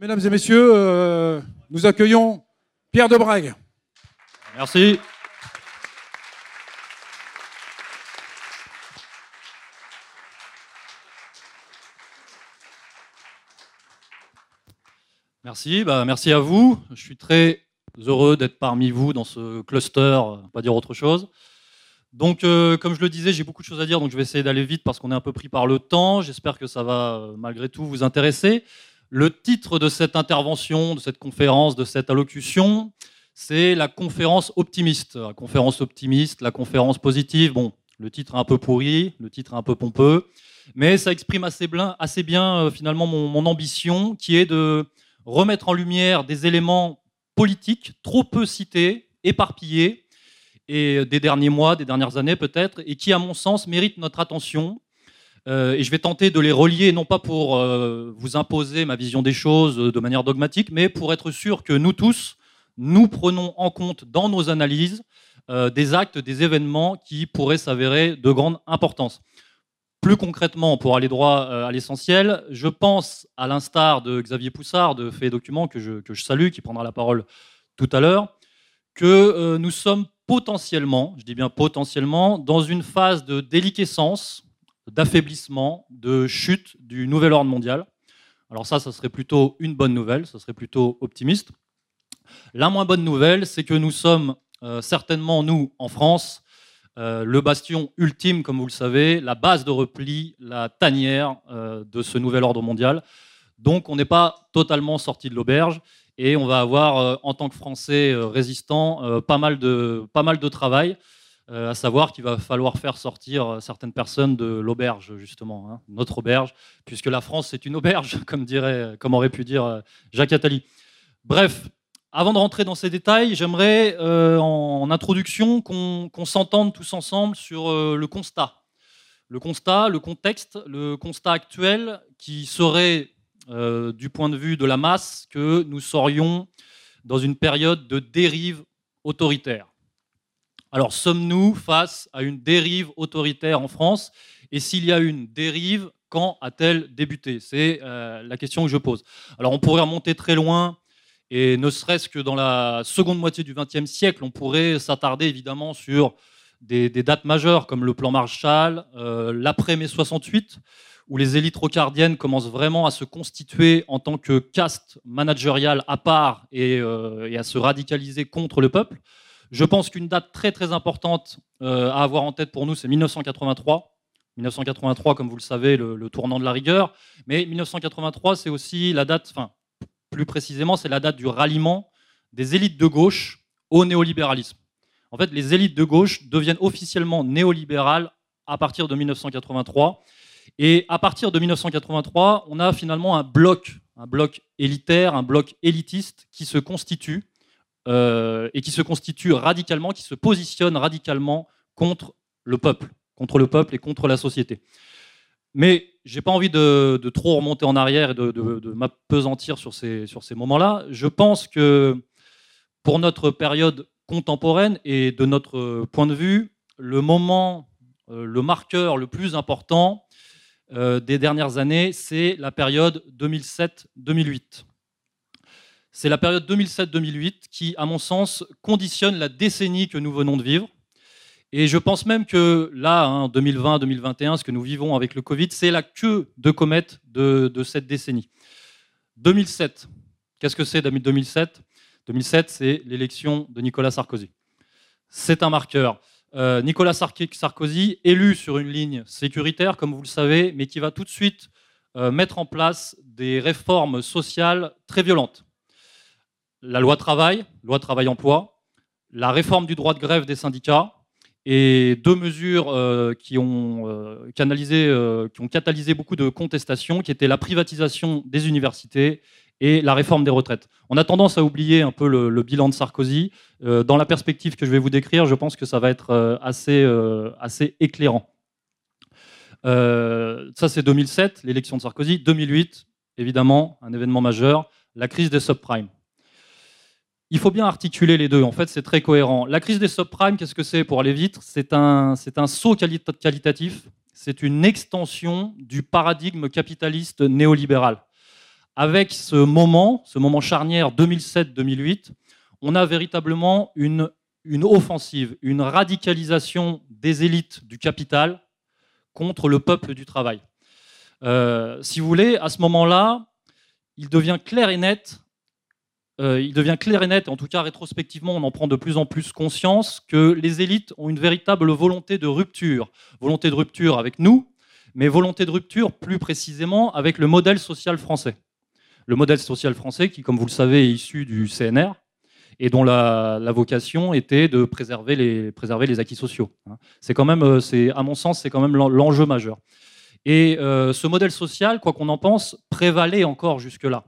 Mesdames et messieurs, euh, nous accueillons Pierre de Brague. Merci. Merci, bah, merci à vous. Je suis très heureux d'être parmi vous dans ce cluster, pas dire autre chose. Donc, euh, comme je le disais, j'ai beaucoup de choses à dire, donc je vais essayer d'aller vite parce qu'on est un peu pris par le temps. J'espère que ça va, malgré tout, vous intéresser. Le titre de cette intervention, de cette conférence, de cette allocution, c'est la conférence optimiste. La conférence optimiste, la conférence positive. Bon, le titre est un peu pourri, le titre est un peu pompeux, mais ça exprime assez bien, euh, finalement mon ambition, qui est de remettre en lumière des éléments politiques trop peu cités, éparpillés, et des derniers mois, des dernières années peut-être, et qui, à mon sens, méritent notre attention. Euh, et je vais tenter de les relier, non pas pour euh, vous imposer ma vision des choses de manière dogmatique, mais pour être sûr que nous tous, nous prenons en compte dans nos analyses euh, des actes, des événements qui pourraient s'avérer de grande importance. Plus concrètement, pour aller droit à l'essentiel, je pense, à l'instar de Xavier Poussard de Fait et Documents, que que je salue, qui prendra la parole tout à l'heure, que nous sommes potentiellement, je dis bien potentiellement, dans une phase de déliquescence, d'affaiblissement, de chute du nouvel ordre mondial. Alors ça, ça serait plutôt une bonne nouvelle, ça serait plutôt optimiste. La moins bonne nouvelle, c'est que nous sommes euh, certainement, nous, en France, euh, le bastion ultime, comme vous le savez, la base de repli, la tanière euh, de ce nouvel ordre mondial. Donc on n'est pas totalement sorti de l'auberge. Et on va avoir, en tant que Français résistant, euh, pas, mal de, pas mal de travail, à savoir qu'il va falloir faire sortir certaines personnes de l'auberge, justement, hein, notre auberge, puisque la France, c'est une auberge, comme, dirait, comme aurait pu dire Jacques Attali. Bref, avant de rentrer dans ces détails, j'aimerais, en, introduction, qu'on s'entende tous ensemble sur le constat. Le constat, le contexte, le constat actuel qui serait euh, du point de vue de la masse que nous serions dans une période de dérive autoritaire. Alors sommes-nous face à une dérive autoritaire en France? Et s'il y a une dérive, quand a-t-elle débuté? C'est euh, la question que je pose. Alors on pourrait remonter très loin, et ne serait-ce que dans la seconde moitié du XXe siècle, on pourrait s'attarder évidemment sur des, dates majeures comme le plan Marshall, euh, l'après-mai 68, où les élites rocardiennes commencent vraiment à se constituer en tant que caste managériale à part euh, et, à se radicaliser contre le peuple. Je pense qu'une date très très importante euh, à avoir en tête pour nous, c'est 1983. 1983, comme vous le savez, le, tournant de la rigueur. Mais 1983, c'est aussi la date, enfin, plus précisément, c'est la date du ralliement des élites de gauche au néolibéralisme. En fait, les élites de gauche deviennent officiellement néolibérales à partir de 1983. Et à partir de 1983, on a finalement un bloc, un bloc élitaire, un bloc élitiste qui se constitue et qui se constitue radicalement, qui se positionne radicalement contre le peuple, contre le peuple et contre la société. Mais j'ai pas envie de, trop remonter en arrière et de, de, m'apesantir sur ces, sur ces moments-là. Je pense que pour notre période contemporaine et de notre point de vue, le moment, euh, le marqueur le plus important, euh, des dernières années, c'est la période 2007-2008. C'est la période 2007-2008 qui, à mon sens, conditionne la décennie que nous venons de vivre. Et je pense même que là, en 2020-2021, ce que nous vivons avec le Covid, c'est la queue de comète de, de cette décennie. 2007, qu'est-ce que c'est 2007 2007, c'est l'élection de Nicolas Sarkozy. C'est un marqueur. Euh, Nicolas Sarkozy, élu sur une ligne sécuritaire, comme vous le savez, mais qui va tout de suite euh, mettre en place des réformes sociales très violentes. La loi travail, loi travail-emploi, la réforme du droit de grève des syndicats, et deux mesures euh, qui, ont, canalisé, qui ont catalysé beaucoup de contestations, qui étaient la privatisation des universités et la réforme des retraites. On a tendance à oublier un peu le, bilan de Sarkozy. Euh, dans la perspective que je vais vous décrire, je pense que ça va être euh, assez, euh, assez éclairant. ça, c'est 2007, l'élection de Sarkozy. 2008, évidemment, un événement majeur, la crise des subprimes. Il faut bien articuler les deux. En fait, c'est très cohérent. La crise des subprimes, qu'est-ce que c'est pour aller vite? C'est un, saut qualitatif. C'est une extension du paradigme capitaliste néolibéral avec ce moment, ce moment charnière 2007-2008, on a véritablement une, une offensive, une radicalisation des élites du capital contre le peuple du travail. Euh, si vous voulez, à ce moment-là, il devient clair et net, euh, il devient clair et net, en tout cas rétrospectivement, on en prend de plus en plus conscience, que les élites ont une véritable volonté de rupture. Volonté de rupture avec nous, mais volonté de rupture plus précisément avec le modèle social français. Le modèle social français qui, comme vous le savez, est issu du CNR, et dont la, vocation était de préserver les, acquis sociaux. Hein. C'est quand même, euh, à mon sens, c'est quand même l'enjeu majeur. Et euh, ce modèle social, quoi qu'on en pense, prévalait encore jusque-là,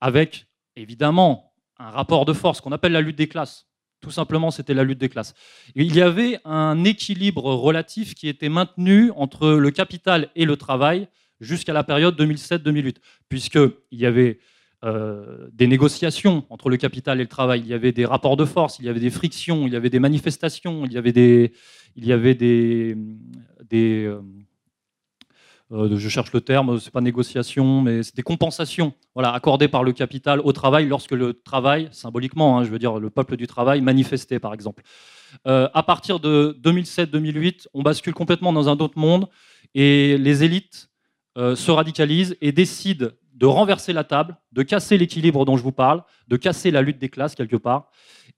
avec évidemment un rapport de force qu'on appelle la lutte des classes. Tout simplement, c'était la lutte des classes. il y avait un équilibre relatif qui était maintenu entre le capital et le travail jusqu'à la période 2007-2008, puisqu'il y avait euh, des négociations entre le capital et le travail, il y avait des rapports de force, il y avait des frictions, il y avait des manifestations, il y avait des, il y avait des, des euh, euh, je cherche le terme, c'est pas négociation, mais c'est des compensations, accordées par le capital au travail lorsque le travail, symboliquement, hein, je veux dire le peuple du travail, manifestait par exemple. à partir de 2007-2008, on bascule complètement dans un autre monde et les élites se radicalisent et décident de renverser la table, de casser l'équilibre dont je vous parle, de casser la lutte des classes quelque part,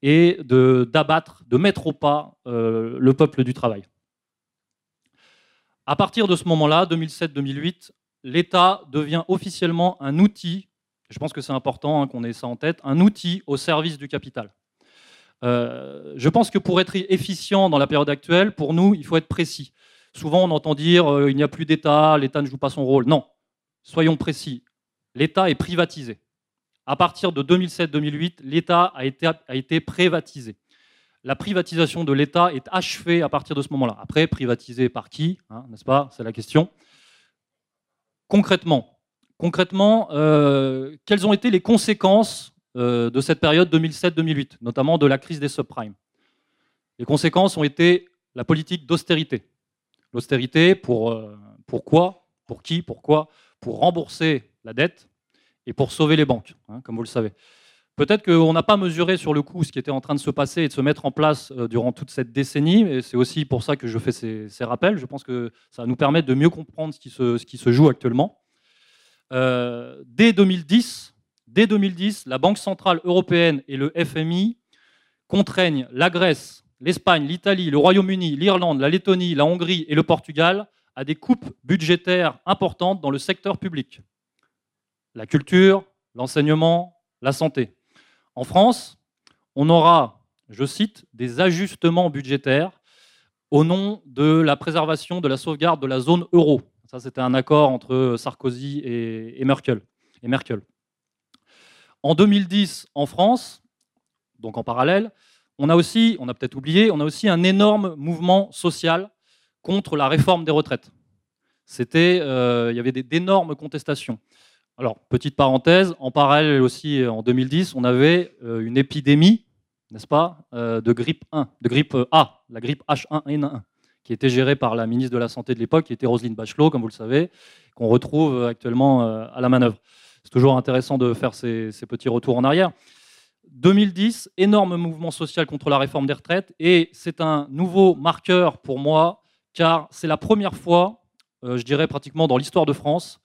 et d'abattre, de, mettre au pas euh, le peuple du travail. À partir de ce moment-là, 2007-2008, l'État devient officiellement un outil, je pense que c'est important hein, qu'on ait ça en tête, un outil au service du capital. Euh, je pense que pour être efficient dans la période actuelle, pour nous, il faut être précis. Souvent, on entend dire euh, il n'y a plus d'État, l'État ne joue pas son rôle. Non, soyons précis l'État est privatisé. À partir de 2007-2008, l'État a été, a été privatisé. La privatisation de l'État est achevée à partir de ce moment-là. Après, privatisé par qui hein, N'est-ce pas? C'est la question. Concrètement, concrètement euh, quelles ont été les conséquences euh, de cette période 2007-2008, notamment de la crise des subprimes? Les conséquences ont été la politique d'austérité. L'austérité, pour, euh, Pour qui? Pourquoi Pour rembourser la dette et pour sauver les banques, hein, comme vous le savez. Peut-être qu'on n'a pas mesuré sur le coup ce qui était en train de se passer et de se mettre en place euh, durant toute cette décennie, et c'est aussi pour ça que je fais ces, rappels. Je pense que ça va nous permettre de mieux comprendre ce qui se, joue actuellement. Euh, dès 2010, dès 2010, la Banque centrale européenne et le FMI contraignent la Grèce, l'Espagne, l'Italie, le Royaume-Uni, l'Irlande, la Lettonie, la Hongrie et le Portugal à des coupes budgétaires importantes dans le secteur public la culture, l'enseignement, la santé. En France, on aura, je cite, des ajustements budgétaires au nom de la préservation de la sauvegarde de la zone euro. Ça, c'était un accord entre Sarkozy et, Merkel. En 2010, en France, donc en parallèle, on a aussi, on a peut-être oublié, on a aussi un énorme mouvement social contre la réforme des retraites. C'était, euh, il y avait d'énormes contestations. Alors, petite parenthèse, en parallèle aussi, en 2010, on avait euh, une épidémie, n'est-ce pas, euh, de grippe 1, de grippe A, la grippe H1N1, qui était gérée par la ministre de la Santé de l'époque, qui était Roselyne Bachelot, comme vous le savez, qu'on retrouve actuellement euh, à la manœuvre. C'est toujours intéressant de faire ces, ces, petits retours en arrière. 2010, énorme mouvement social contre la réforme des retraites, et c'est un nouveau marqueur pour moi, car c'est la première fois, je dirais pratiquement dans l'histoire de France,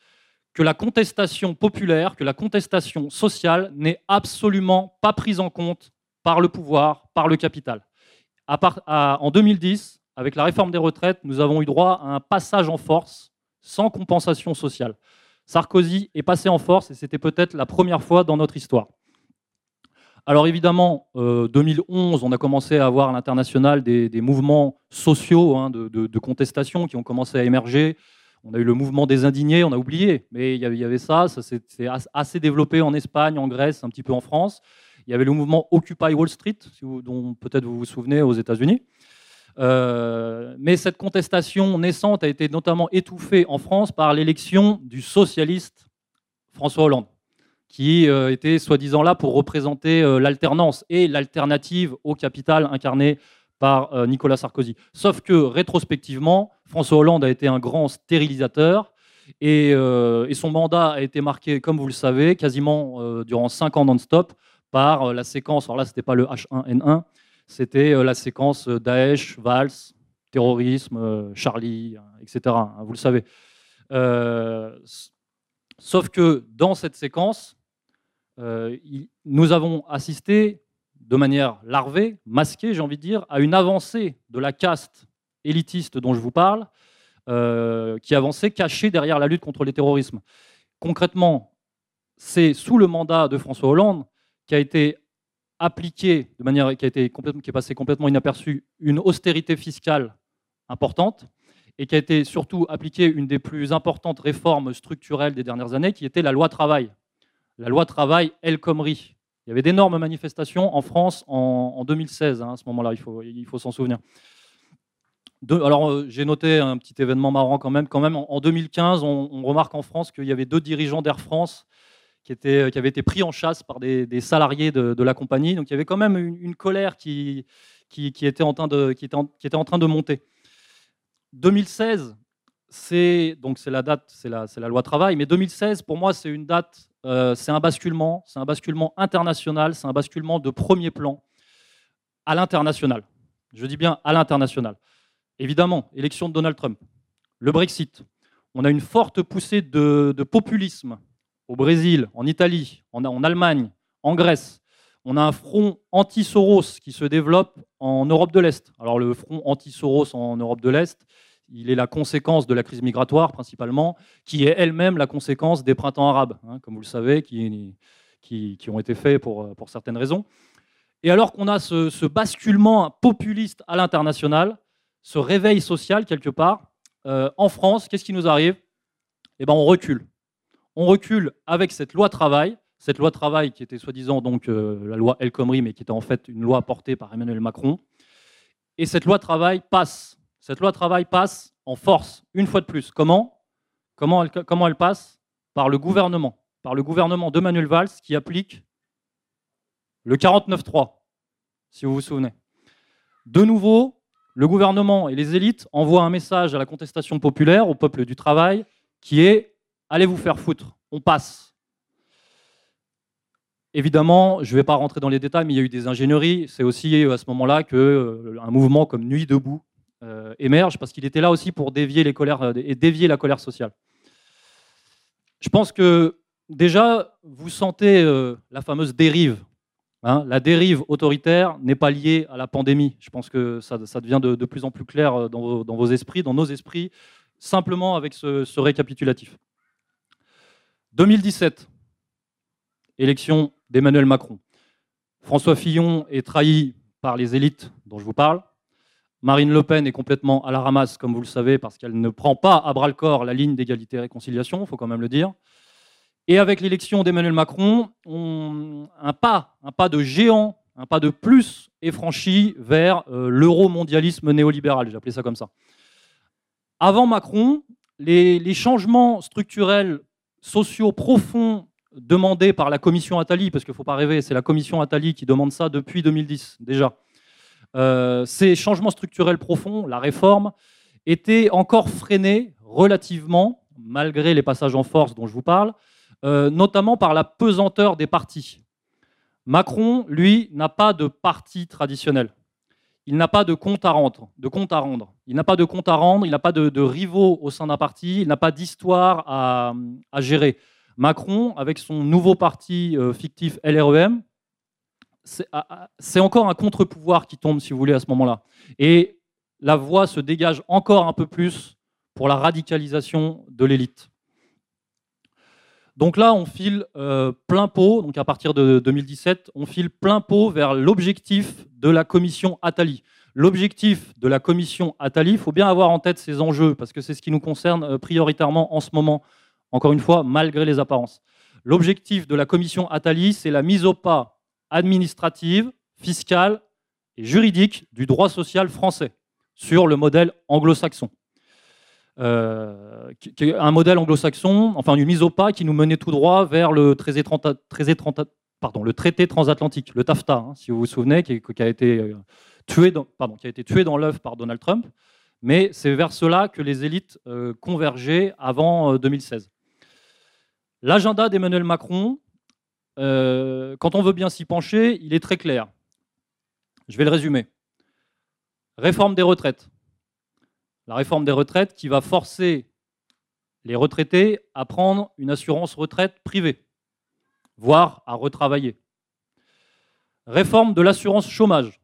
que la contestation populaire, que la contestation sociale n'est absolument pas prise en compte par le pouvoir, par le capital. en 2010, avec la réforme des retraites, nous avons eu droit à un passage en force sans compensation sociale. Sarkozy est passé en force et c'était peut-être la première fois dans notre histoire. Alors évidemment, euh, 2011, on a commencé à avoir à l'international des, mouvements sociaux hein, de, de, contestation qui ont commencé à émerger. On a eu le mouvement des indignés, on a oublié, mais il y avait ça, ça s'est assez développé en Espagne, en Grèce, un petit peu en France. Il y avait le mouvement Occupy Wall Street, dont peut-être vous vous souvenez aux États-Unis. Euh, mais cette contestation naissante a été notamment étouffée en France par l'élection du socialiste François Hollande, qui euh, était soi-disant là pour représenter euh, l'alternance et l'alternative au capital incarné par euh, Nicolas Sarkozy. Sauf que rétrospectivement, François Hollande a été un grand stérilisateur Et, son mandat a été marqué, comme vous le savez, quasiment durant cinq ans non-stop par la séquence, alors là, ce n'était pas le H1N1, c'était la séquence Daesh, Vals, terrorisme, Charlie, etc. Hein, vous le savez. sauf que dans cette séquence, nous avons assisté de manière larvée, masquée, j'ai envie de dire, à une avancée de la caste élitiste dont je vous parle, euh, qui avançait cachée derrière la lutte contre les terrorismes. Concrètement, c'est sous le mandat de François Hollande qui a été appliqué de manière qui a été complètement, qui est passé complètement inaperçue une austérité fiscale importante et qui a été surtout appliquée une des plus importantes réformes structurelles des dernières années, qui était la loi travail. La loi travail El Khomri, il y avait d'énormes manifestations en France en, 2016, hein, à ce moment-là, il faut, s'en souvenir. alors, euh, j'ai noté un petit événement marrant quand même. En, 2015, on, remarque en France qu'il y avait deux dirigeants d'Air France qui, qui avaient été pris en chasse par des, salariés de, la compagnie. Donc, il y avait quand même une, colère qui était en train de monter. 2016, c'est donc la date, c'est la loi travail, mais 2016 pour moi c'est une date euh, c'est un basculement, c'est un basculement international, c'est un basculement de premier plan à l'international. Je dis bien à l'international. Évidemment, élection de Donald Trump, le Brexit. On a une forte poussée de, populisme au Brésil, en Italie, en, en Allemagne, en Grèce. On a un front anti-Soros qui se développe en Europe de l'Est. Alors le front anti-Soros en Europe de l'Est, il est la conséquence de la crise migratoire principalement, qui est elle-même la conséquence des printemps arabes, hein, comme vous le savez, qui, qui, ont été faits pour, pour, certaines raisons. Et alors qu'on a ce, basculement populiste à l'international, ce réveil social quelque part, euh, en France, qu'est-ce qui nous arrive? Eh ben, on recule. On recule avec cette loi travail, cette loi travail qui était soi-disant donc euh, la loi El Khomri, mais qui était en fait une loi portée par Emmanuel Macron. Et cette loi travail passe cette loi travail passe en force, une fois de plus. Comment? Comment elle, passe? Par le gouvernement, par le gouvernement de Manuel Valls qui applique le 49.3, si vous vous souvenez. De nouveau, le gouvernement et les élites envoient un message à la contestation populaire, au peuple du travail, qui est allez vous faire foutre, on passe. Évidemment, je ne vais pas rentrer dans les détails, mais il y a eu des ingénieries. C'est aussi à ce moment-là qu'un euh, mouvement comme Nuit debout émerge, parce qu'il était là aussi pour dévier, les colères, euh, et dévier la colère sociale. Je pense que déjà, vous sentez euh, la fameuse dérive. Hein. la dérive autoritaire n'est pas liée à la pandémie. Je pense que ça, devient de, plus en plus clair dans vos, esprits, dans nos esprits, simplement avec ce récapitulatif. 2017, élection d'Emmanuel Macron. François Fillon est trahi par les élites dont je vous parle. Marine Le Pen est complètement à la ramasse, comme vous le savez, parce qu'elle ne prend pas à bras le corps la ligne d'égalité et réconciliation, il faut quand même le dire. Et avec l'élection d'Emmanuel Macron, un pas, un pas de géant, un pas de plus est franchi vers euh, l'euro-mondialisme néolibéral, j'ai appelé ça comme ça. Avant Macron, les, changements structurels sociaux profonds demandés par la commission Attali, parce qu'il ne faut pas rêver, c'est la commission Attali qui demande ça depuis 2010 déjà, euh, ces changements structurels profonds, la réforme, étaient encore freinés relativement, malgré les passages en force dont je vous parle, euh, notamment par la pesanteur des partis. Macron, lui, n'a pas de parti traditionnel. Il n'a pas de compte à rendre. De compte à rendre. Il n'a pas de compte à rendre, il n'a pas de, rivaux au sein d'un parti, il n'a pas d'histoire à, gérer. Macron, avec son nouveau parti euh, fictif LREM, c'est encore un contre-pouvoir qui tombe, si vous voulez, à ce moment-là. Et la voie se dégage encore un peu plus pour la radicalisation de l'élite. Donc là, on file euh, plein pot, donc à partir de 2017, on file plein pot vers l'objectif de la commission Attali. L'objectif de la commission Attali, il faut bien avoir en tête ces enjeux, parce que c'est ce qui nous concerne euh, prioritairement en ce moment, encore une fois, malgré les apparences. L'objectif de la commission Attali, c'est la mise au pas administrative, fiscale et juridique du droit social français sur le modèle anglo-saxon. Euh, un modèle anglo-saxon, enfin une mise au pas qui nous menait tout droit vers le le traité transatlantique, le TAFTA, hein, si vous vous souvenez, qui, a été euh, tué dans, qui a été tué dans l'œuf par Donald Trump, Mais c'est vers cela que les élites convergeaient avant 2016. L'agenda d'Emmanuel Macron, quand on veut bien s'y pencher, il est très clair. Je vais le résumer. Réforme des retraites. La réforme des retraites qui va forcer les retraités à prendre une assurance retraite privée, voire à retravailler. Réforme de l'assurance chômage.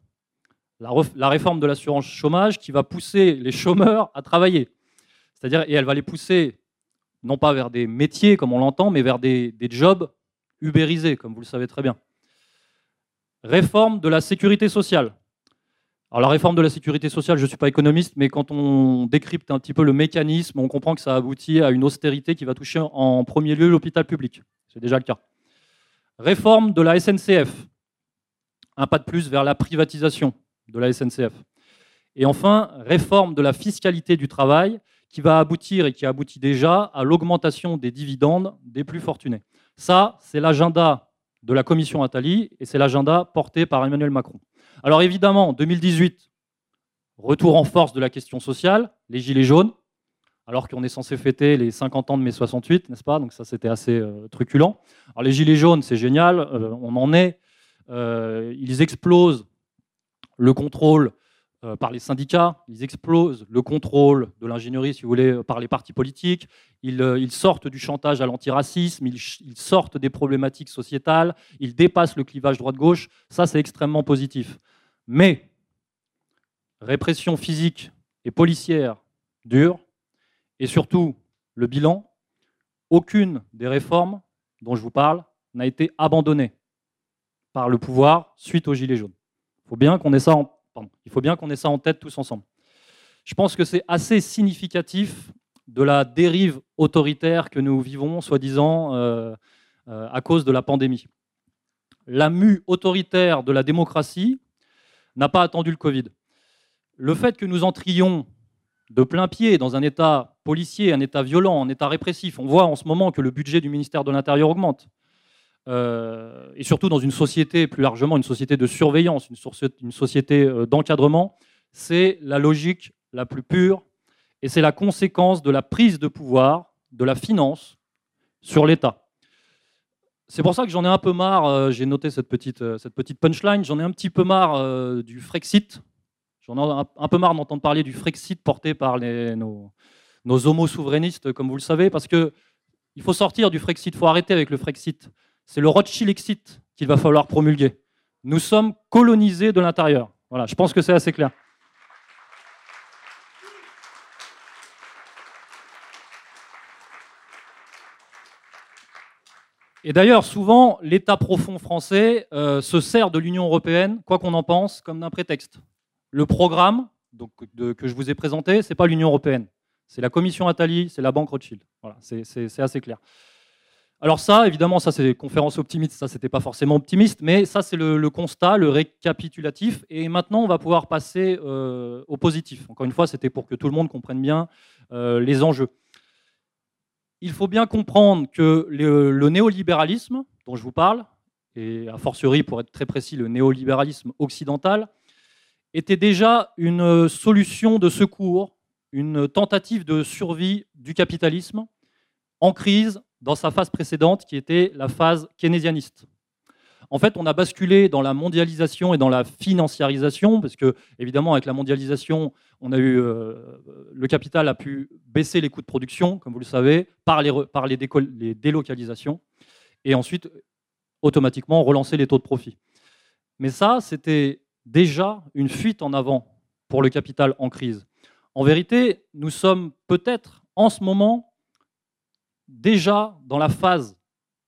La, réforme de l'assurance chômage qui va pousser les chômeurs à travailler. C'est-à-dire, et elle va les pousser non pas vers des métiers comme on l'entend, mais vers des, des jobs ubérisés, comme vous le savez très bien. Réforme de la sécurité sociale. Alors la réforme de la sécurité sociale, je ne suis pas économiste, mais quand on décrypte un petit peu le mécanisme, on comprend que ça aboutit à une austérité qui va toucher en premier lieu l'hôpital public. C'est déjà le cas. Réforme de la SNCF. Un pas de plus vers la privatisation de la SNCF. Et enfin, réforme de la fiscalité du travail qui va aboutir et qui aboutit déjà à l'augmentation des dividendes des plus fortunés. Ça, c'est l'agenda de la commission Attali et c'est l'agenda porté par Emmanuel Macron. Alors évidemment, 2018, retour en force de la question sociale, les gilets jaunes, alors qu'on est censé fêter les 50 ans de mai 68, n'est-ce pas? Donc ça, c'était assez euh, truculent. Alors les gilets jaunes, c'est génial, euh, on en est. Euh, ils explosent le contrôle par les syndicats, ils explosent le contrôle de l'ingénierie, si vous voulez, par les partis politiques, ils, sortent du chantage à l'antiracisme, ils, ils, sortent des problématiques sociétales, ils dépassent le clivage droite-gauche. Ça, c'est extrêmement positif. Mais répression physique et policière dure, et surtout le bilan, aucune des réformes dont je vous parle n'a été abandonnée par le pouvoir suite aux Gilets jaunes. Il faut bien qu'on ait, ça en, il faut bien qu'on ait ça en tête tous ensemble. Je pense que c'est assez significatif de la dérive autoritaire que nous vivons, soi-disant, euh, euh, à cause de la pandémie. La mue autoritaire de la démocratie, n'a pas attendu le Covid. Le fait que nous entrions de plein pied dans un État policier, un État violent, un État répressif, on voit en ce moment que le budget du ministère de l'Intérieur augmente. Euh, et surtout dans une société, plus largement, une société de surveillance, une, société euh, d'encadrement, c'est la logique la plus pure et c'est la conséquence de la prise de pouvoir de la finance sur l'État. C'est pour ça que j'en ai un peu marre, euh, j'ai noté cette petite, cette petite punchline, j'en ai un petit peu marre du Frexit. J'en ai un, peu marre d'entendre parler du Frexit porté par nos, nos homo-souverainistes, comme vous le savez, parce qu'il faut sortir du Frexit, il faut arrêter avec le Frexit. C'est le Rothschild-Exit qu'il va falloir promulguer. Nous sommes colonisés de l'intérieur. Voilà, je pense que c'est assez clair. Et d'ailleurs, souvent, l'État profond français euh, se sert de l'Union européenne, quoi qu'on en pense, comme d'un prétexte. Le programme donc, que je vous ai présenté, ce n'est pas l'Union européenne. C'est la Commission Attali, c'est la Banque Rothschild. Voilà, c'est assez clair. Alors ça, évidemment, ça c'est conférence optimiste, ça c'était pas forcément optimiste, mais ça c'est le, constat, le récapitulatif. Et maintenant, on va pouvoir passer euh, au positif. Encore une fois, c'était pour que tout le monde comprenne bien euh, les enjeux il faut bien comprendre que le, néolibéralisme dont je vous parle, et a fortiori pour être très précis le néolibéralisme occidental, était déjà une solution de secours, une tentative de survie du capitalisme en crise dans sa phase précédente qui était la phase keynésianiste. En fait, on a basculé dans la mondialisation et dans la financiarisation, parce que, évidemment, avec la mondialisation, on a eu, euh, le capital a pu baisser les coûts de production, comme vous le savez, par les, par les, les délocalisations, et ensuite, automatiquement, relancer les taux de profit. Mais ça, c'était déjà une fuite en avant pour le capital en crise. En vérité, nous sommes peut-être en ce moment déjà dans la phase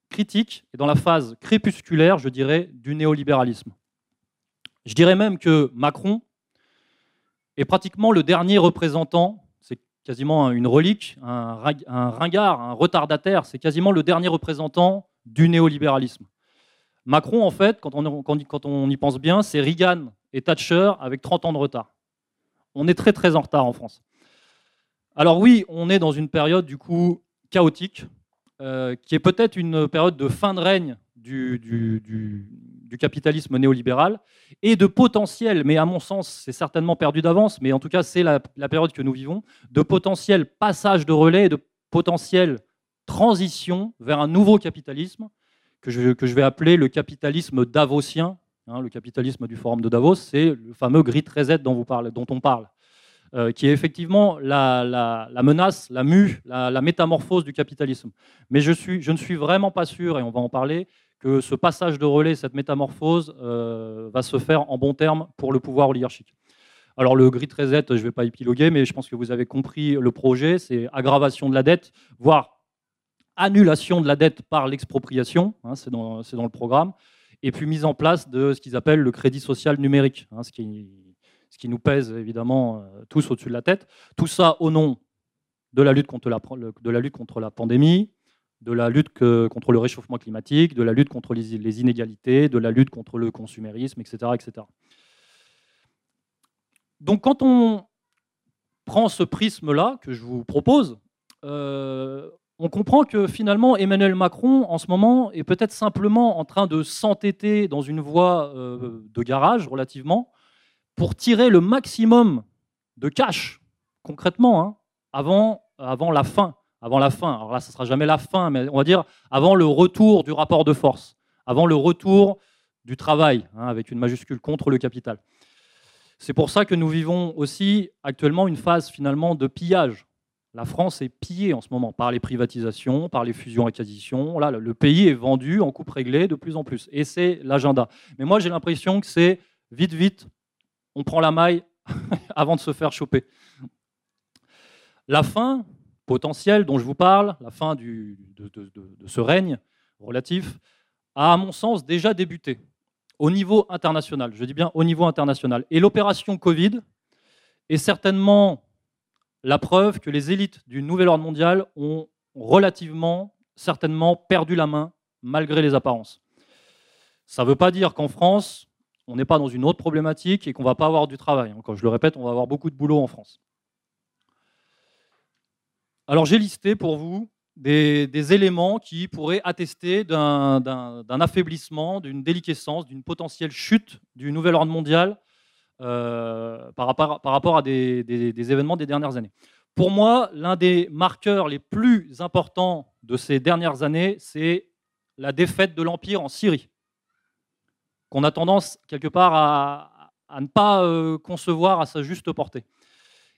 critique et dans la phase crépusculaire, je dirais, du néolibéralisme. Je dirais même que Macron est pratiquement le dernier représentant, c'est quasiment une relique, un, ringard, un retardataire, c'est quasiment le dernier représentant du néolibéralisme. Macron, en fait, quand on, y pense bien, c'est Reagan et Thatcher avec 30 ans de retard. On est très très en retard en France. Alors oui, on est dans une période du coup chaotique, euh, qui est peut-être une période de fin de règne du, du capitalisme néolibéral et de potentiel, mais à mon sens, c'est certainement perdu d'avance, mais en tout cas, c'est la, période que nous vivons, de potentiel passage de relais de potentiel transition vers un nouveau capitalisme que je, que je vais appeler le capitalisme davosien. Hein, le capitalisme du forum de Davos, c'est le fameux Great Reset dont, vous dont on parle. Euh, qui est effectivement la, menace, la mue, la, métamorphose du capitalisme. Mais je, ne suis vraiment pas sûr, et on va en parler, que ce passage de relais, cette métamorphose, euh, va se faire en bon terme pour le pouvoir oligarchique. Alors le grid reset, je ne vais pas épiloguer, mais je pense que vous avez compris le projet, c'est aggravation de la dette, voire annulation de la dette par l'expropriation, hein, c'est dans, dans, le programme, et puis mise en place de ce qu'ils appellent le crédit social numérique, hein, ce qui ce qui nous pèse évidemment euh, tous au-dessus de la tête. Tout ça au nom de la lutte contre la, pandémie, de la lutte contre le réchauffement climatique, de la lutte contre les, inégalités, de la lutte contre le consumérisme, etc. etc. Donc quand on prend ce prisme-là que je vous propose, euh, on comprend que finalement Emmanuel Macron, en ce moment, est peut-être simplement en train de s'entêter dans une voie euh, de garage relativement, pour tirer le maximum de cash, concrètement, hein, avant, avant la fin. Avant la fin. Alors là, ce ne sera jamais la fin, mais on va dire avant le retour du rapport de force, avant le retour du travail, hein, avec une majuscule contre le capital. C'est pour ça que nous vivons aussi actuellement une phase finalement de pillage. La France est pillée en ce moment par les privatisations, par les fusions-acquisitions. Là, le pays est vendu en coupe réglée de plus en plus. Et c'est l'agenda. Mais moi, j'ai l'impression que c'est vite, vite, on prend la maille avant de se faire choper. La fin potentielle dont je vous parle, la fin de, ce règne relatif, a à mon sens déjà débuté au niveau international. Je dis bien au niveau international. Et l'opération Covid est certainement la preuve que les élites du nouvel ordre mondial ont relativement, certainement perdu la main malgré les apparences. Ça ne veut pas dire qu'en France, on n'est pas dans une autre problématique et qu'on ne va pas avoir du travail. Encore, je le répète, on va avoir beaucoup de boulot en France. Alors j'ai listé pour vous des, éléments qui pourraient attester d'un affaiblissement, d'une déliquescence, d'une potentielle chute du nouvel ordre mondial euh, par, rapport, à des, événements des dernières années. Pour moi, l'un des marqueurs les plus importants de ces dernières années, c'est la défaite de l'Empire en Syrie qu'on a tendance quelque part à, ne pas euh, concevoir à sa juste portée.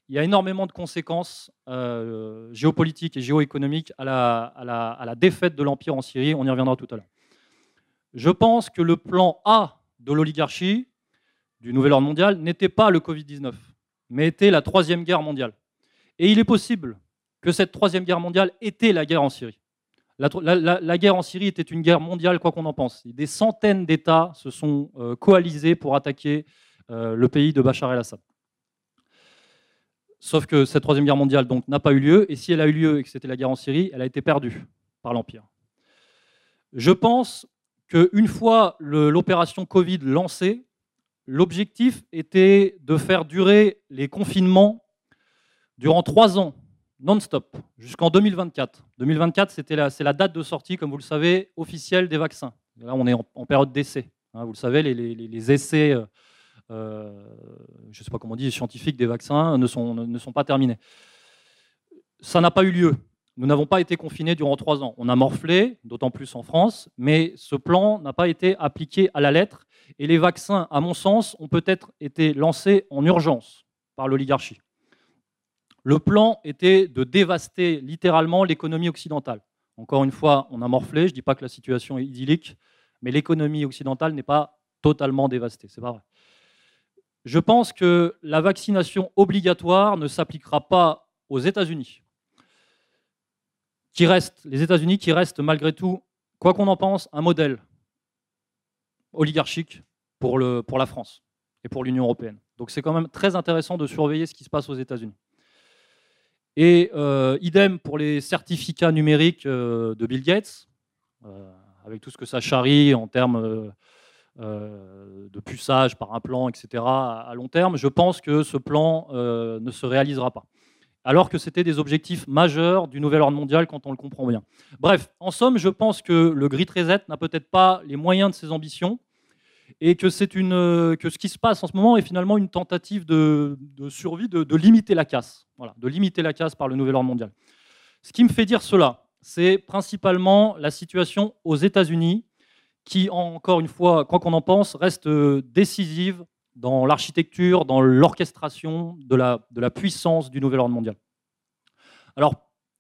Il y a énormément de conséquences euh, géopolitiques et géoéconomiques à la, à la défaite de l'Empire en Syrie, on y reviendra tout à l'heure. Je pense que le plan A de l'oligarchie, du nouvel ordre mondial, n'était pas le Covid-19, mais était la Troisième Guerre mondiale. Et il est possible que cette Troisième Guerre mondiale était la guerre en Syrie. La, guerre en Syrie était une guerre mondiale, quoi qu'on en pense. Des centaines d'États se sont euh, coalisés pour attaquer euh, le pays de Bachar el-Assad. Sauf que cette troisième guerre mondiale n'a pas eu lieu, et si elle a eu lieu et que c'était la guerre en Syrie, elle a été perdue par l'Empire. Je pense qu'une fois l'opération Covid lancée, l'objectif était de faire durer les confinements durant trois ans non-stop, jusqu'en 2024. 2024, c'est la date de sortie, comme vous le savez, officielle des vaccins. Là, on est en, période d'essai. Hein, vous le savez, les, essais, euh, euh, je ne sais pas comment on scientifiques des vaccins ne sont, ne sont pas terminés. Ça n'a pas eu lieu. Nous n'avons pas été confinés durant trois ans. On a morflé, d'autant plus en France, mais ce plan n'a pas été appliqué à la lettre. Et les vaccins, à mon sens, ont peut-être été lancés en urgence par l'oligarchie. Le plan était de dévaster littéralement l'économie occidentale. Encore une fois, on a morflé, je ne dis pas que la situation est idyllique, mais l'économie occidentale n'est pas totalement dévastée, c'est pas vrai. Je pense que la vaccination obligatoire ne s'appliquera pas aux États-Unis, qui restent, les États-Unis qui restent malgré tout, quoi qu'on en pense, un modèle oligarchique pour, pour la France et pour l'Union européenne. Donc c'est quand même très intéressant de surveiller ce qui se passe aux États-Unis. Et euh, idem pour les certificats numériques euh, de Bill Gates, euh, avec tout ce que ça charrie en termes de puçage par un plan, etc., à long terme, je pense que ce plan ne se réalisera pas. Alors que c'était des objectifs majeurs du nouvel ordre mondial quand on le comprend bien. Bref, en somme, je pense que le Grid Reset n'a peut-être pas les moyens de ses ambitions, et que, c'est une, que ce qui se passe en ce moment est finalement une tentative de, survie, de, limiter la casse, voilà, de limiter la casse par le nouvel ordre mondial. Ce qui me fait dire cela, c'est principalement la situation aux États-Unis, qui, encore une fois, quoi qu'on en pense, reste décisive dans l'architecture, dans l'orchestration de la, de la puissance du nouvel ordre mondial. Alors,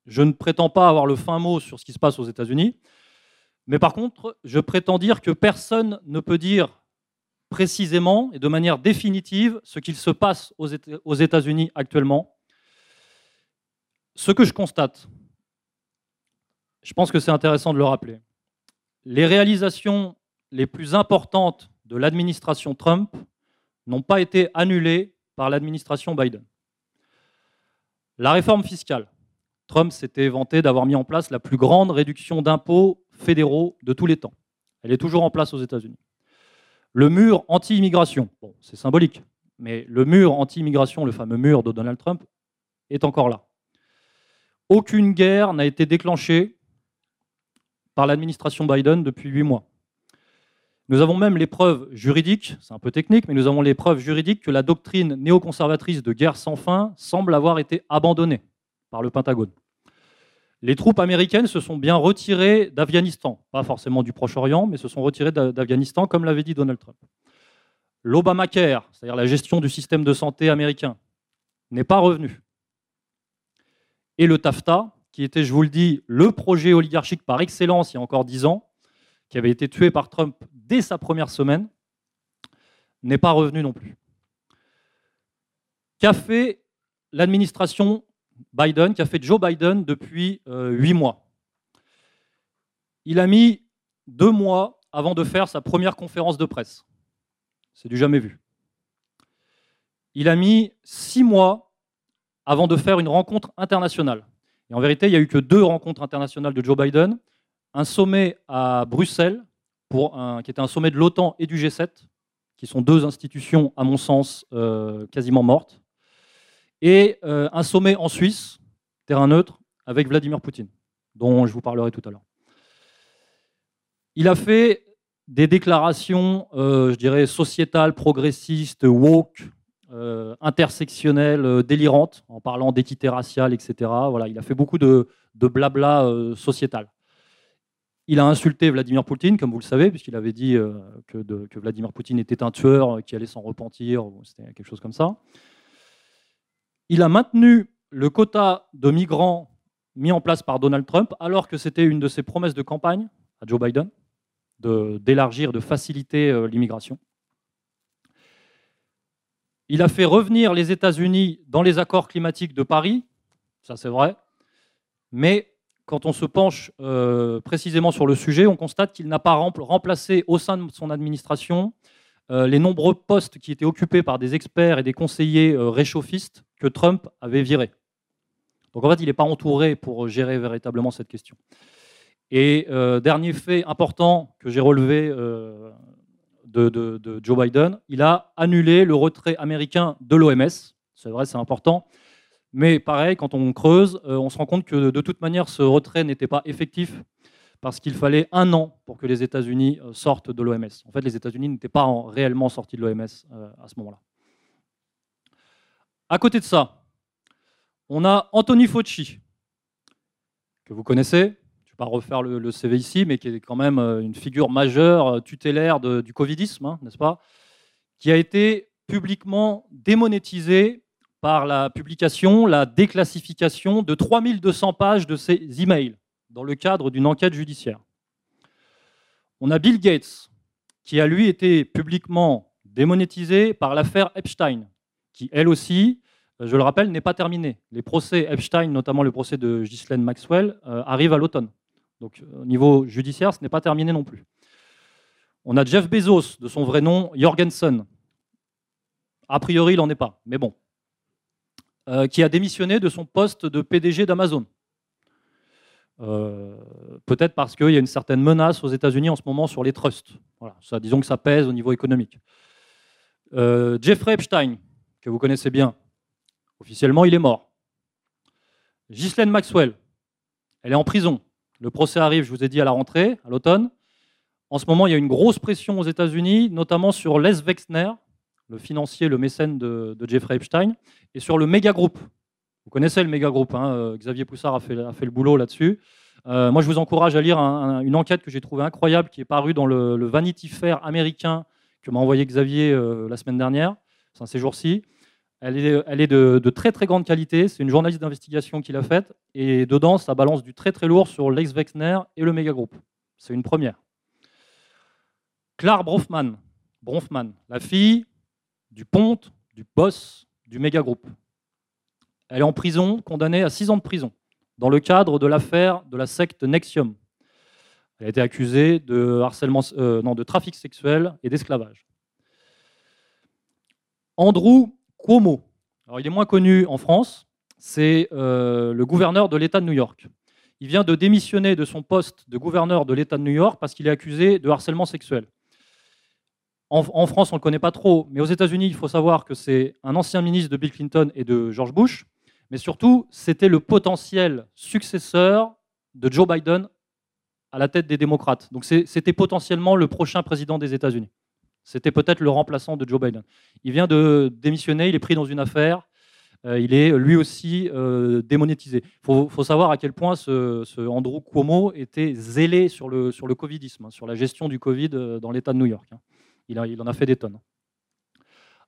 je ne prétends pas avoir le fin mot sur ce qui se passe aux États-Unis, mais par contre, je prétends dire que personne ne peut dire précisément et de manière définitive ce qu'il se passe aux États-Unis actuellement. Ce que je constate, je pense que c'est intéressant de le rappeler, les réalisations les plus importantes de l'administration Trump n'ont pas été annulées par l'administration Biden. La réforme fiscale. Trump s'était vanté d'avoir mis en place la plus grande réduction d'impôts fédéraux de tous les temps. Elle est toujours en place aux États-Unis. Le mur anti-immigration, bon, c'est symbolique, mais le mur anti-immigration, le fameux mur de Donald Trump, est encore là. Aucune guerre n'a été déclenchée par l'administration Biden depuis huit mois. Nous avons même les preuves juridiques, c'est un peu technique, mais nous avons les preuves juridiques que la doctrine néoconservatrice de guerre sans fin semble avoir été abandonnée par le Pentagone. Les troupes américaines se sont bien retirées d'Afghanistan, pas forcément du Proche-Orient, mais se sont retirées d'Afghanistan, comme l'avait dit Donald Trump. L'Obamacare, c'est-à-dire la gestion du système de santé américain, n'est pas revenu. Et le TAFTA, qui était, je vous le dis, le projet oligarchique par excellence il y a encore dix ans, qui avait été tué par Trump dès sa première semaine, n'est pas revenu non plus. Qu'a fait l'administration Biden, qu'a fait Joe Biden depuis euh, huit mois Il a mis deux mois avant de faire sa première conférence de presse. C'est du jamais vu. Il a mis six mois avant de faire une rencontre internationale. Et en vérité, il n'y a eu que deux rencontres internationales de Joe Biden un sommet à Bruxelles, qui était un sommet de l'OTAN et du G7, qui sont deux institutions, à mon sens, euh, quasiment mortes, et euh, un sommet en Suisse, terrain neutre, avec Vladimir Poutine, dont je vous parlerai tout à l'heure. Il a fait des déclarations, euh, je dirais, sociétales, progressistes, woke, intersectionnelles, délirantes, en parlant d'équité raciale, etc. Voilà, il a fait beaucoup de, blabla sociétal. Il a insulté Vladimir Poutine, comme vous le savez, puisqu'il avait dit euh, que, Vladimir Poutine était un tueur euh, qui allait s'en repentir, c'était quelque chose comme ça. Il a maintenu le quota de migrants mis en place par Donald Trump, alors que c'était une de ses promesses de campagne à Joe Biden, d'élargir, de, faciliter euh, l'immigration. Il a fait revenir les États-Unis dans les accords climatiques de Paris, ça c'est vrai, mais quand on se penche euh, précisément sur le sujet, on constate qu'il n'a pas remplacé au sein de son administration euh, les nombreux postes qui étaient occupés par des experts et des conseillers euh, réchauffistes que Trump avait virés. Donc en fait, il n'est pas entouré pour gérer véritablement cette question. Et dernier fait important que j'ai relevé de, Joe Biden, il a annulé le retrait américain de l'OMS. C'est vrai, c'est important. Mais pareil, quand on creuse, euh, on se rend compte que de toute manière, ce retrait n'était pas effectif parce qu'il fallait un an pour que les États-Unis euh, sortent de l'OMS. En fait, les États-Unis n'étaient pas réellement sortis de l'OMS euh, à ce moment-là. À côté de ça, on a Anthony Fauci, que vous connaissez. Je ne vais pas refaire le, CV ici, mais qui est quand même une figure majeure, tutélaire du Covidisme, hein, n'est-ce pas Qui a été publiquement démonétisé par la publication, la déclassification de 3200 pages de ses emails dans le cadre d'une enquête judiciaire. On a Bill Gates, qui a lui été publiquement démonétisé par l'affaire Epstein, qui elle aussi, euh, je le rappelle, n'est pas terminée. Les procès Epstein, notamment le procès de Ghislaine Maxwell, euh, arrivent à l'automne. Donc au niveau judiciaire, ce n'est pas terminé non plus. On a Jeff Bezos, de son vrai nom, Jorgensen. A priori, il n'en est pas, mais bon, euh, qui a démissionné de son poste de PDG d'Amazon. Euh, peut-être parce qu'il y a une certaine menace aux États-Unis en ce moment sur les trusts. Voilà, disons que ça pèse au niveau économique. Euh, Jeffrey Epstein, que vous connaissez bien, officiellement il est mort. Ghislaine Maxwell, elle est en prison. Le procès arrive, je vous ai dit, à la rentrée, à l'automne. En ce moment, il y a une grosse pression aux États-Unis, notamment sur Les Wexner, le financier, le mécène de, Jeffrey Epstein, et sur le méga groupe. Vous connaissez le méga groupe, hein, euh, Xavier Poussard a fait, le boulot là-dessus. Euh, moi, je vous encourage à lire une enquête que j'ai trouvée incroyable qui est parue dans le, Vanity Fair américain que m'a envoyé Xavier euh, la semaine dernière, c'est ces jours-ci. Elle est, de, de, très très grande qualité. C'est une journaliste d'investigation qui l'a faite. Et dedans, ça balance du très très lourd sur Lex Wexner et le méga groupe. C'est une première. Claire Bronfman, Bronfman, la fille du ponte, du boss du méga groupe. Elle est en prison, condamnée à 6 ans de prison, dans le cadre de l'affaire de la secte Nexium. Elle a été accusée de, harcèlement, euh, non, de trafic sexuel et d'esclavage. Andrew Cuomo, alors il est moins connu en France, c'est euh, le gouverneur de l'État de New York. Il vient de démissionner de son poste de gouverneur de l'État de New York parce qu'il est accusé de harcèlement sexuel. En, France, on ne le connaît pas trop, mais aux États-Unis, il faut savoir que c'est un ancien ministre de Bill Clinton et de George Bush, mais surtout, c'était le potentiel successeur de Joe Biden à la tête des démocrates. Donc c'était potentiellement le prochain président des États-Unis. C'était peut-être le remplaçant de Joe Biden. Il vient de démissionner, il est pris dans une affaire, euh, il est lui aussi euh, démonétisé. Il faut, savoir à quel point ce, Andrew Cuomo était zélé sur le, sur le Covidisme, hein, sur la gestion du Covid euh, dans l'État de New York. Hein. Il, en a fait des tonnes.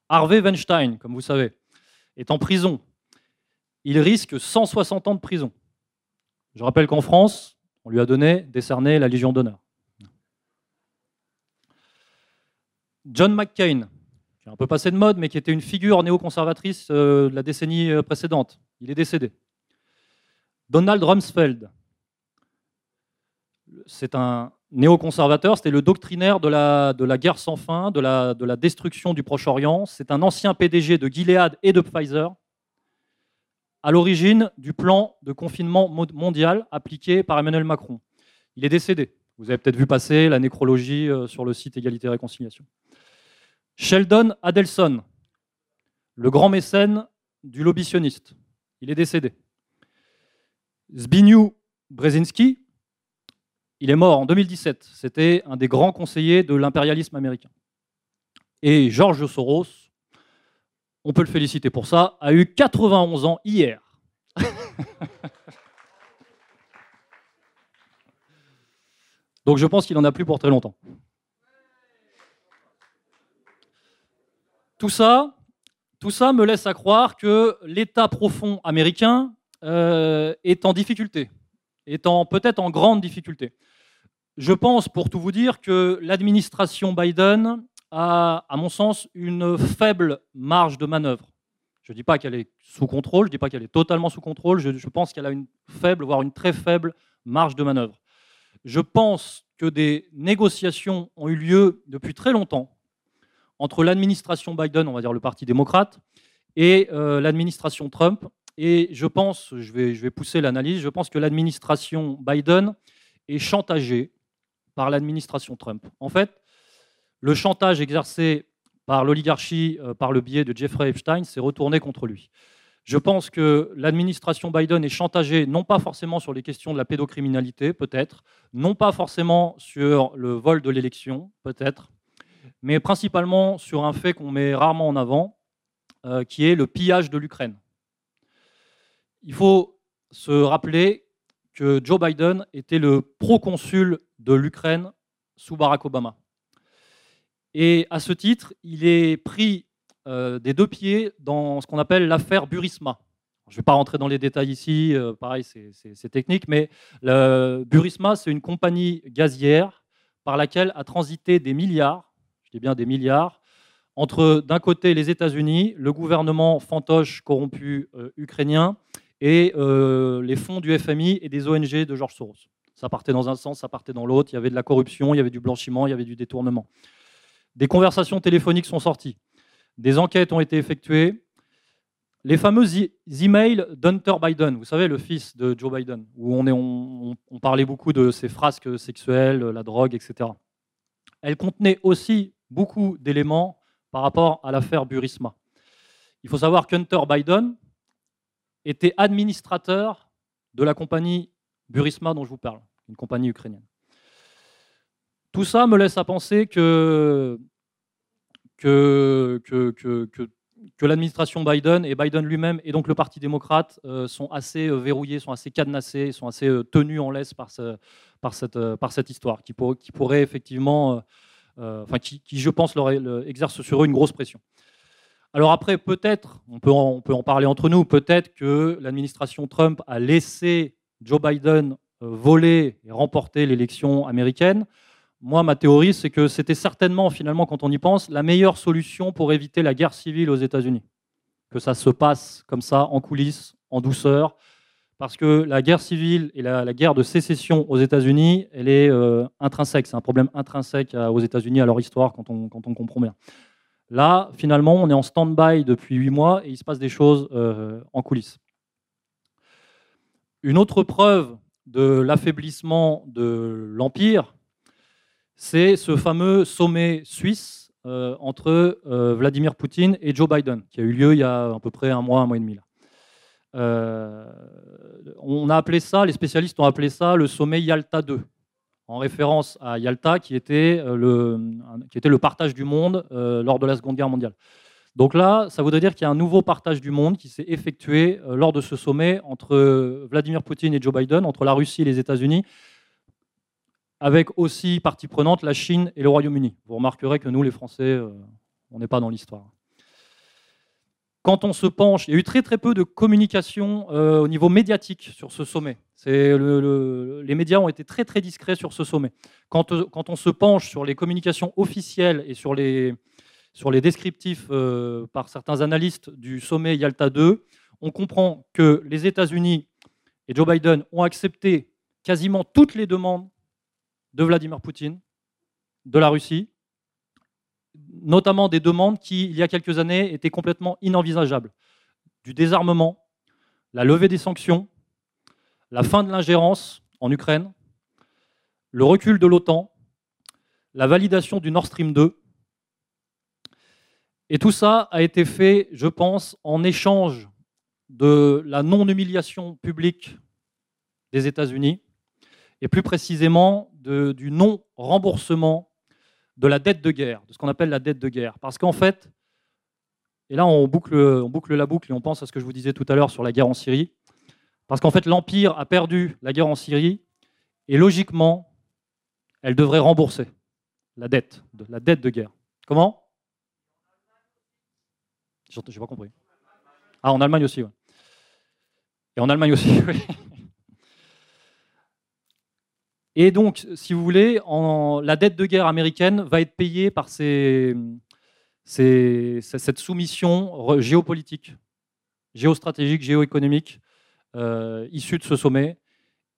Harvey Weinstein, comme vous savez, est en prison. Il risque 160 ans de prison. Je rappelle qu'en France, on lui a donné, décerné la Légion d'honneur. John McCain, qui est un peu passé de mode, mais qui était une figure néoconservatrice euh, de la décennie euh, précédente, il est décédé. Donald Rumsfeld, c'est un néoconservateur, c'était le doctrinaire de la, guerre sans fin, de la, de la destruction du Proche-Orient. C'est un ancien PDG de Gilead et de Pfizer, à l'origine du plan de confinement mondial appliqué par Emmanuel Macron. Il est décédé. Vous avez peut-être vu passer la nécrologie euh, sur le site Égalité et Réconciliation. Sheldon Adelson, le grand mécène du lobbysionniste. Il est décédé. Zbigniew Brzezinski, il est mort en 2017. C'était un des grands conseillers de l'impérialisme américain. Et George Soros, on peut le féliciter pour ça, a eu 91 ans hier. Donc je pense qu'il n'en a plus pour très longtemps. Tout ça, tout ça me laisse à croire que l'État profond américain euh, est en difficulté, est peut-être en grande difficulté. Je pense, pour tout vous dire, que l'administration Biden a, à mon sens, une faible marge de manœuvre. Je ne dis pas qu'elle est sous contrôle, je ne dis pas qu'elle est totalement sous contrôle, je, pense qu'elle a une faible, voire une très faible marge de manœuvre. Je pense que des négociations ont eu lieu depuis très longtemps entre l'administration Biden, on va dire le Parti démocrate, et euh, l'administration Trump. Et je pense, je vais, je vais pousser l'analyse, je pense que l'administration Biden est chantagée par l'administration Trump. En fait, le chantage exercé par l'oligarchie euh, par le biais de Jeffrey Epstein s'est retourné contre lui. Je pense que l'administration Biden est chantagée non pas forcément sur les questions de la pédocriminalité, peut-être, non pas forcément sur le vol de l'élection, peut-être, mais principalement sur un fait qu'on met rarement en avant, euh, qui est le pillage de l'Ukraine. Il faut se rappeler que Joe Biden était le proconsul de l'Ukraine sous Barack Obama. Et à ce titre, il est pris euh, des deux pieds dans ce qu'on appelle l'affaire Burisma. Je ne vais pas rentrer dans les détails ici, euh, pareil, c'est technique, mais Burisma, c'est une compagnie gazière par laquelle a transité des milliards, je dis bien des milliards, entre d'un côté les États-Unis, le gouvernement fantoche corrompu euh, ukrainien, et les fonds du FMI et des ONG de George Soros. Ça partait dans un sens, ça partait dans l'autre. Il y avait de la corruption, il y avait du blanchiment, il y avait du détournement. Des conversations téléphoniques sont sorties. Des enquêtes ont été effectuées. Les fameux emails d'Hunter Biden, vous savez, le fils de Joe Biden, où on, parlait beaucoup de ses frasques sexuelles, la drogue, etc. Elles contenaient aussi beaucoup d'éléments par rapport à l'affaire Burisma. Il faut savoir qu'Hunter Biden était administrateur de la compagnie Burisma dont je vous parle, une compagnie ukrainienne. Tout ça me laisse à penser que, que, que, l'administration Biden et Biden lui-même et donc le Parti démocrate euh, sont assez euh, verrouillés, sont assez cadenassés, sont assez euh, tenus en laisse par, par, cette, par cette histoire qui, qui pourrait effectivement, enfin qui, je pense, leur, exerce sur eux une grosse pression. Alors après, peut-être, on peut, on peut en parler entre nous, peut-être que l'administration Trump a laissé Joe Biden voler et remporter l'élection américaine. Moi, ma théorie, c'est que c'était certainement, finalement, quand on y pense, la meilleure solution pour éviter la guerre civile aux États-Unis. Que ça se passe comme ça, en coulisses, en douceur. Parce que la guerre civile et la, guerre de sécession aux États-Unis, elle est euh, intrinsèque. C'est un problème intrinsèque aux États-Unis, à leur histoire, quand on, quand comprend bien. Là, finalement, on est en stand-by depuis huit mois et il se passe des choses euh, en coulisses. Une autre preuve de l'affaiblissement de l'Empire, c'est ce fameux sommet suisse euh, entre euh, Vladimir Poutine et Joe Biden, qui a eu lieu il y a à peu près un mois, un mois et demi. Euh, on a appelé ça, les spécialistes ont appelé ça le sommet Yalta 2, en référence à Yalta, qui était le, qui était le partage du monde lors de la Seconde Guerre mondiale. Donc là, ça voudrait dire qu'il y a un nouveau partage du monde qui s'est effectué lors de ce sommet entre Vladimir Poutine et Joe Biden, entre la Russie et les États-Unis, avec aussi partie prenante la Chine et le Royaume-Uni. Vous remarquerez que nous, les Français, euh, on n'est pas dans l'histoire. Quand on se penche, il y a eu très très peu de communication euh, au niveau médiatique sur ce sommet. les médias ont été très très discrets sur ce sommet. Quand, euh, quand, on se penche sur les communications officielles et sur les, sur les descriptifs par certains analystes du sommet Yalta 2, on comprend que les États-Unis et Joe Biden ont accepté quasiment toutes les demandes de Vladimir Poutine, de la Russie, notamment des demandes qui, il y a quelques années, étaient complètement inenvisageables. Du désarmement, la levée des sanctions, la fin de l'ingérence en Ukraine, le recul de l'OTAN, la validation du Nord Stream 2. Et tout ça a été fait, je pense, en échange de la non-humiliation publique des États-Unis, et plus précisément du non-remboursement de la dette de guerre, de ce qu'on appelle la dette de guerre. Parce qu'en fait, et là on boucle, la boucle et on pense à ce que je vous disais tout à l'heure sur la guerre en Syrie, parce qu'en fait l'Empire a perdu la guerre en Syrie, et logiquement, elle devrait rembourser la dette, la dette de guerre. Comment? J'ai pas compris. Ah, en Allemagne aussi, oui. Et en Allemagne aussi, oui. Et donc, si vous voulez, la dette de guerre américaine va être payée par cette soumission géopolitique, géostratégique, géoéconomique euh, issue de ce sommet.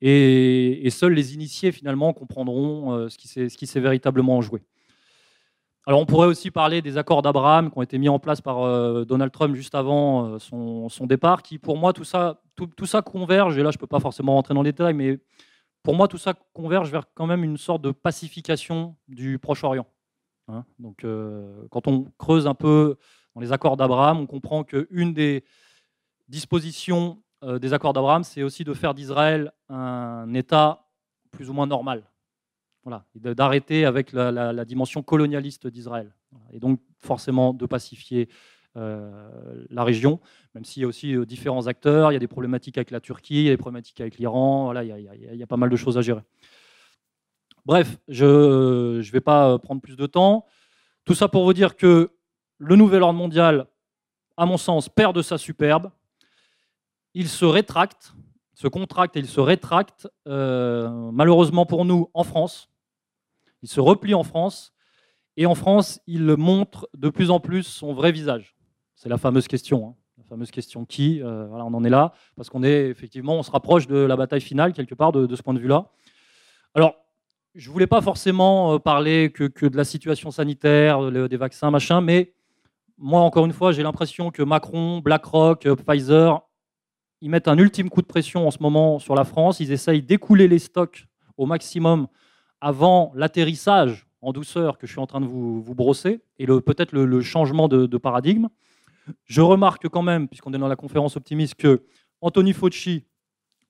Et, seuls les initiés, finalement, comprendront euh, ce qui s'est véritablement joué. Alors, on pourrait aussi parler des accords d'Abraham qui ont été mis en place par euh, Donald Trump juste avant son, départ, qui, pour moi, tout ça, tout, tout ça converge. Et là, je ne peux pas forcément rentrer dans les détails, mais pour moi, tout ça converge vers quand même une sorte de pacification du Proche-Orient. Hein. Donc, euh, quand on creuse un peu dans les accords d'Abraham, on comprend qu'une des dispositions euh, des accords d'Abraham, c'est aussi de faire d'Israël un État plus ou moins normal. Voilà, d'arrêter avec la dimension colonialiste d'Israël. Et donc, forcément, de pacifier la région, même s'il y a aussi euh, différents acteurs, il y a des problématiques avec la Turquie, il y a des problématiques avec l'Iran, voilà, il y, a, pas mal de choses à gérer. Bref, je ne vais pas euh, prendre plus de temps. Tout ça pour vous dire que le nouvel ordre mondial, à mon sens, perd de sa superbe. Il se rétracte, se contracte et il se rétracte, malheureusement pour nous, en France. Il se replie en France. Et en France, il montre de plus en plus son vrai visage. C'est la fameuse question. Hein. La fameuse question qui, euh, voilà, on en est là, parce qu'on est effectivement, on se rapproche de la bataille finale quelque part de, ce point de vue-là. Alors, je voulais pas forcément euh, parler que, de la situation sanitaire, des vaccins, machin, mais moi, encore une fois, j'ai l'impression que Macron, BlackRock, euh, Pfizer, ils mettent un ultime coup de pression en ce moment sur la France. Ils essayent d'écouler les stocks au maximum avant l'atterrissage en douceur que je suis en train de vous, brosser et peut-être le, changement de paradigme. Je remarque quand même, puisqu'on est dans la conférence optimiste, que Anthony Fauci,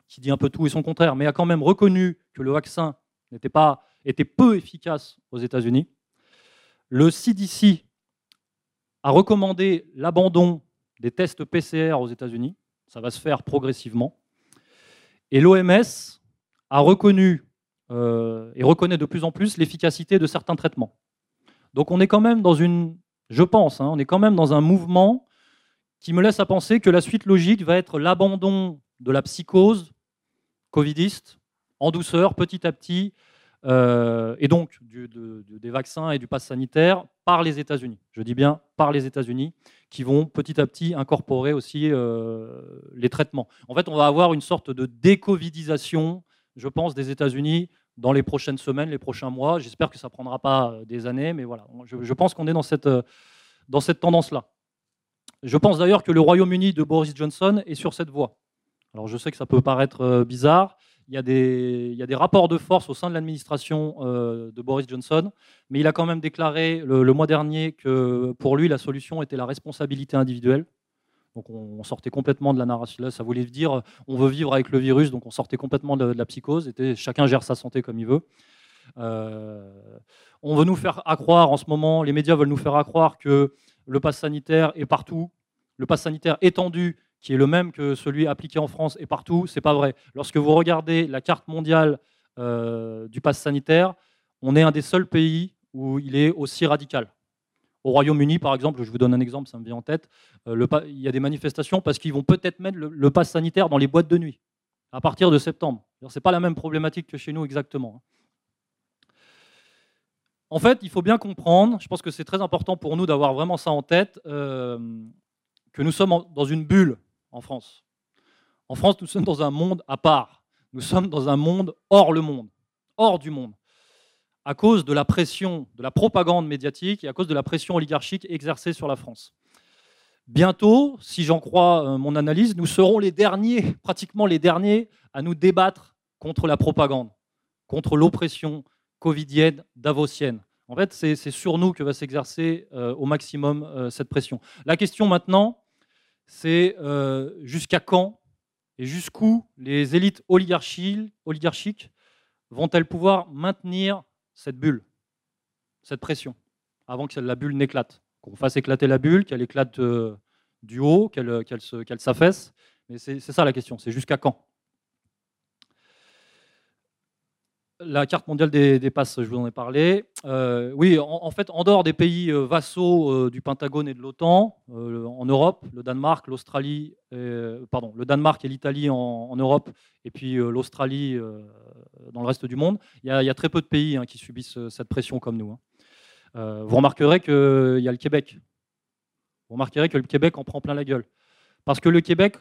qui dit un peu tout et son contraire, mais a quand même reconnu que le vaccin n'était pas, était peu efficace aux États-Unis. Le CDC a recommandé l'abandon des tests PCR aux États-Unis. Ça va se faire progressivement. Et l'OMS a reconnu euh, et reconnaît de plus en plus l'efficacité de certains traitements. Donc on est quand même dans une, je pense, hein, on est quand même dans un mouvement qui me laisse à penser que la suite logique va être l'abandon de la psychose covidiste en douceur, petit à petit, euh, et donc des vaccins et du pass sanitaire par les États-Unis. Je dis bien par les États-Unis, qui vont petit à petit incorporer aussi euh, les traitements. En fait, on va avoir une sorte de décovidisation, je pense, des États-Unis dans les prochaines semaines, les prochains mois. J'espère que ça ne prendra pas euh, des années, mais voilà, je, pense qu'on est dans cette, dans cette tendance-là. Je pense d'ailleurs que le Royaume-Uni de Boris Johnson est sur cette voie. Alors je sais que ça peut paraître bizarre, il y, a des, rapports de force au sein de l'administration euh, de Boris Johnson, mais il a quand même déclaré le, mois dernier que pour lui, la solution était la responsabilité individuelle. Donc on, sortait complètement de la narration. Ça voulait dire on veut vivre avec le virus, donc on sortait complètement de, la psychose. Et chacun gère sa santé comme il veut. Euh, on veut nous faire accroire en ce moment, les médias veulent nous faire accroire que le pass sanitaire est partout, le pass sanitaire étendu qui est le même que celui appliqué en France et partout, c'est pas vrai. Lorsque vous regardez la carte mondiale euh, du pass sanitaire, on est un des seuls pays où il est aussi radical. Au Royaume-Uni, par exemple, je vous donne un exemple, ça me vient en tête, euh, il y a des manifestations parce qu'ils vont peut-être mettre le, pass sanitaire dans les boîtes de nuit à partir de septembre. Ce n'est pas la même problématique que chez nous exactement. En fait, il faut bien comprendre, je pense que c'est très important pour nous d'avoir vraiment ça en tête, euh, que nous sommes dans une bulle en France. En France, nous sommes dans un monde à part. Nous sommes dans un monde hors le monde, hors du monde, à cause de la pression, de la propagande médiatique et à cause de la pression oligarchique exercée sur la France. Bientôt, si j'en crois euh, mon analyse, nous serons les derniers, pratiquement les derniers, à nous débattre contre la propagande, contre l'oppression covidienne, davosienne. En fait, c'est sur nous que va s'exercer euh, au maximum euh, cette pression. La question maintenant, c'est euh, jusqu'à quand et jusqu'où les élites oligarchiques vont-elles pouvoir maintenir cette bulle, cette pression, avant que la bulle n'éclate? Qu'on fasse éclater la bulle, qu'elle éclate du haut, qu'elle s'affaisse. Mais c'est ça la question, c'est jusqu'à quand? La carte mondiale des, passes, je vous en ai parlé. Euh, oui, en, fait, en dehors des pays euh, vassaux euh, du Pentagone et de l'OTAN, en Europe, le Danemark, l'Australie, pardon, le Danemark et l'Italie en, Europe, et puis l'Australie dans le reste du monde, il y, a très peu de pays hein, qui subissent cette pression comme nous. Hein. vous remarquerez qu'il y a le Québec. Vous remarquerez que le Québec en prend plein la gueule. Parce que le Québec,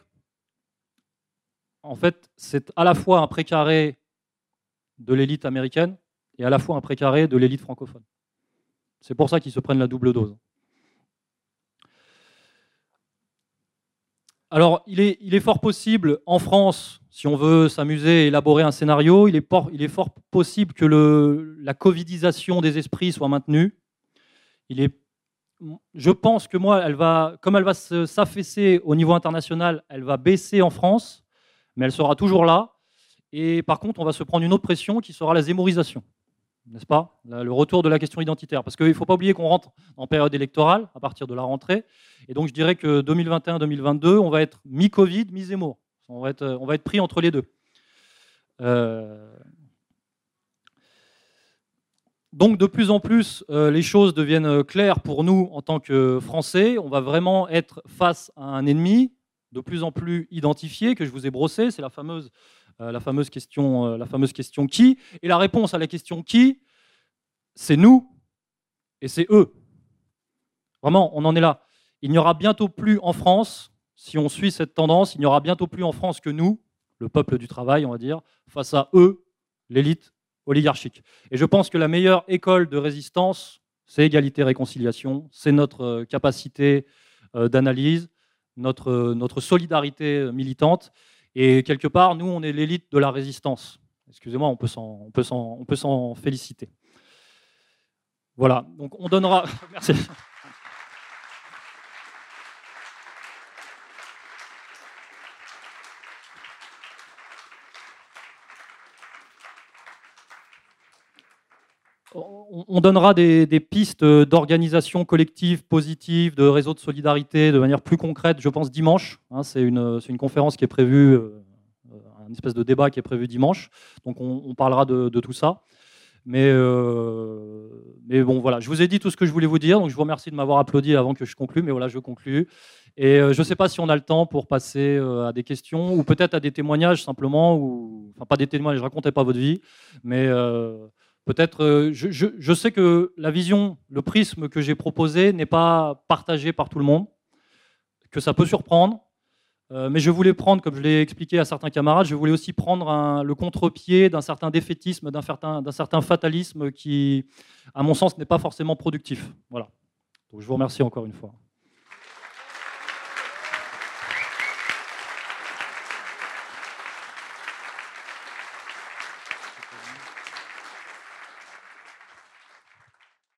en fait, c'est à la fois un précaré de l'élite américaine et à la fois un précaré de l'élite francophone. C'est pour ça qu'ils se prennent la double dose. Alors, il est, fort possible, en France, si on veut s'amuser et élaborer un scénario, il est, fort possible que la covidisation des esprits soit maintenue. Je pense que moi, elle va, comme elle va s'affaisser au niveau international, elle va baisser en France, mais elle sera toujours là. Et par contre, on va se prendre une autre pression qui sera la zémorisation, n'est-ce pas? Le retour de la question identitaire. Parce qu'il ne faut pas oublier qu'on rentre en période électorale à partir de la rentrée. Et donc, je dirais que 2021-2022, on va être mi-Covid, mi-zémour. On, va être, être pris entre les deux. Euh, donc de plus en plus, euh, les choses deviennent claires pour nous en tant que Français. On va vraiment être face à un ennemi de plus en plus identifié, que je vous ai brossé. C'est la fameuse euh, la, fameuse question, euh, la fameuse question qui. Et la réponse à la question qui, c'est nous et c'est eux. Vraiment, on en est là. Il n'y aura bientôt plus en France, si on suit cette tendance, il n'y aura bientôt plus en France que nous, le peuple du travail, on va dire, face à eux, l'élite oligarchique. Et je pense que la meilleure école de résistance, c'est égalité-réconciliation, c'est notre euh, capacité d'analyse, notre, notre solidarité militante. Et quelque part, nous, on est l'élite de la résistance. Excusez-moi, on peut s'en féliciter. Voilà, donc on donnera. Merci. On, donnera des, pistes d'organisation collective positive, de réseau de solidarité de manière plus concrète, je pense, dimanche. Hein, c'est une, conférence qui est prévue, euh, un espèce de débat qui est prévu dimanche. Donc on, parlera de, tout ça. Mais, euh, mais bon, voilà, je vous ai dit tout ce que je voulais vous dire. Donc je vous remercie de m'avoir applaudi avant que je conclue. Mais voilà, je conclue. Et euh, je ne sais pas si on a le temps pour passer à des questions ou peut-être à des témoignages simplement. Ou, enfin, pas des témoignages, je ne racontais pas votre vie. Mais Peut-être, euh, je, sais que la vision, le prisme que j'ai proposé n'est pas partagé par tout le monde, que ça peut surprendre, euh, mais je voulais prendre, comme je l'ai expliqué à certains camarades, je voulais aussi prendre le contre-pied d'un certain défaitisme, d'un certain, certain, fatalisme qui, à mon sens, n'est pas forcément productif. Voilà. Donc je vous remercie encore une fois.